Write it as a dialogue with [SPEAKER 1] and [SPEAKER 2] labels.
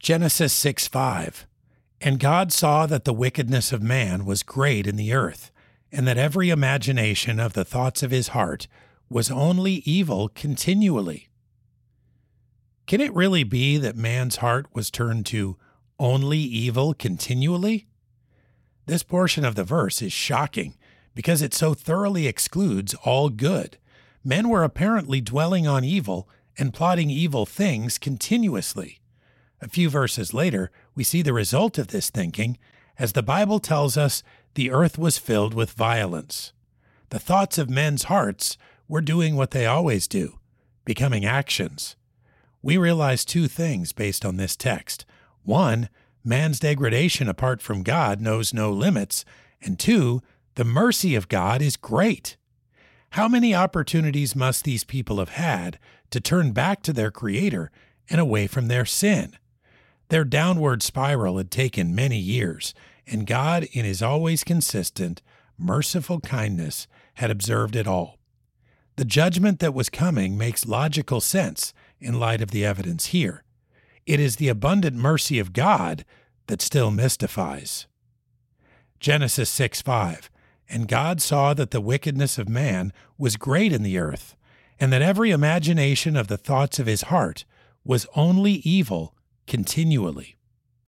[SPEAKER 1] Genesis 6 5. And God saw that the wickedness of man was great in the earth, and that every imagination of the thoughts of his heart was only evil continually. Can it really be that man's heart was turned to only evil continually? This portion of the verse is shocking because it so thoroughly excludes all good. Men were apparently dwelling on evil and plotting evil things continuously. A few verses later, we see the result of this thinking, as the Bible tells us the earth was filled with violence. The thoughts of men's hearts were doing what they always do, becoming actions. We realize two things based on this text. One, man's degradation apart from God knows no limits, and two, the mercy of God is great. How many opportunities must these people have had to turn back to their Creator and away from their sin? Their downward spiral had taken many years, and God, in His always consistent, merciful kindness, had observed it all. The judgment that was coming makes logical sense in light of the evidence here. It is the abundant mercy of God that still mystifies. Genesis 6 5 And God saw that the wickedness of man was great in the earth, and that every imagination of the thoughts of his heart was only evil continually.